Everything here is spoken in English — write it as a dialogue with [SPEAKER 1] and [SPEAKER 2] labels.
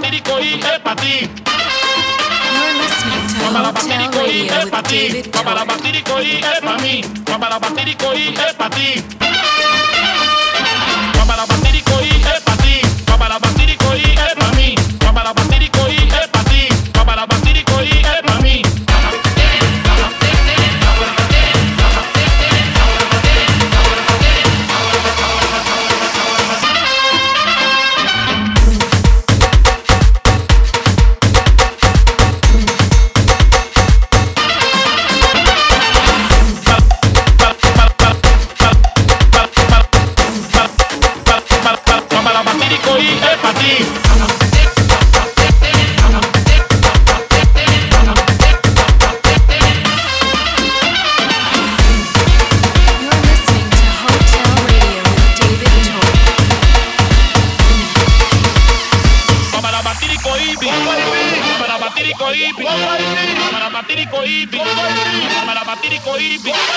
[SPEAKER 1] Para batirico y es pa' ti,
[SPEAKER 2] You're listening to
[SPEAKER 1] para
[SPEAKER 2] Hotel
[SPEAKER 1] batirico y es
[SPEAKER 2] with
[SPEAKER 1] pa' ti,
[SPEAKER 2] David
[SPEAKER 1] para
[SPEAKER 2] Joy.
[SPEAKER 1] batirico y es pa' mí, para batirico y es pa' ti. Para batirico y es pa' ti, para batirico y es para batirico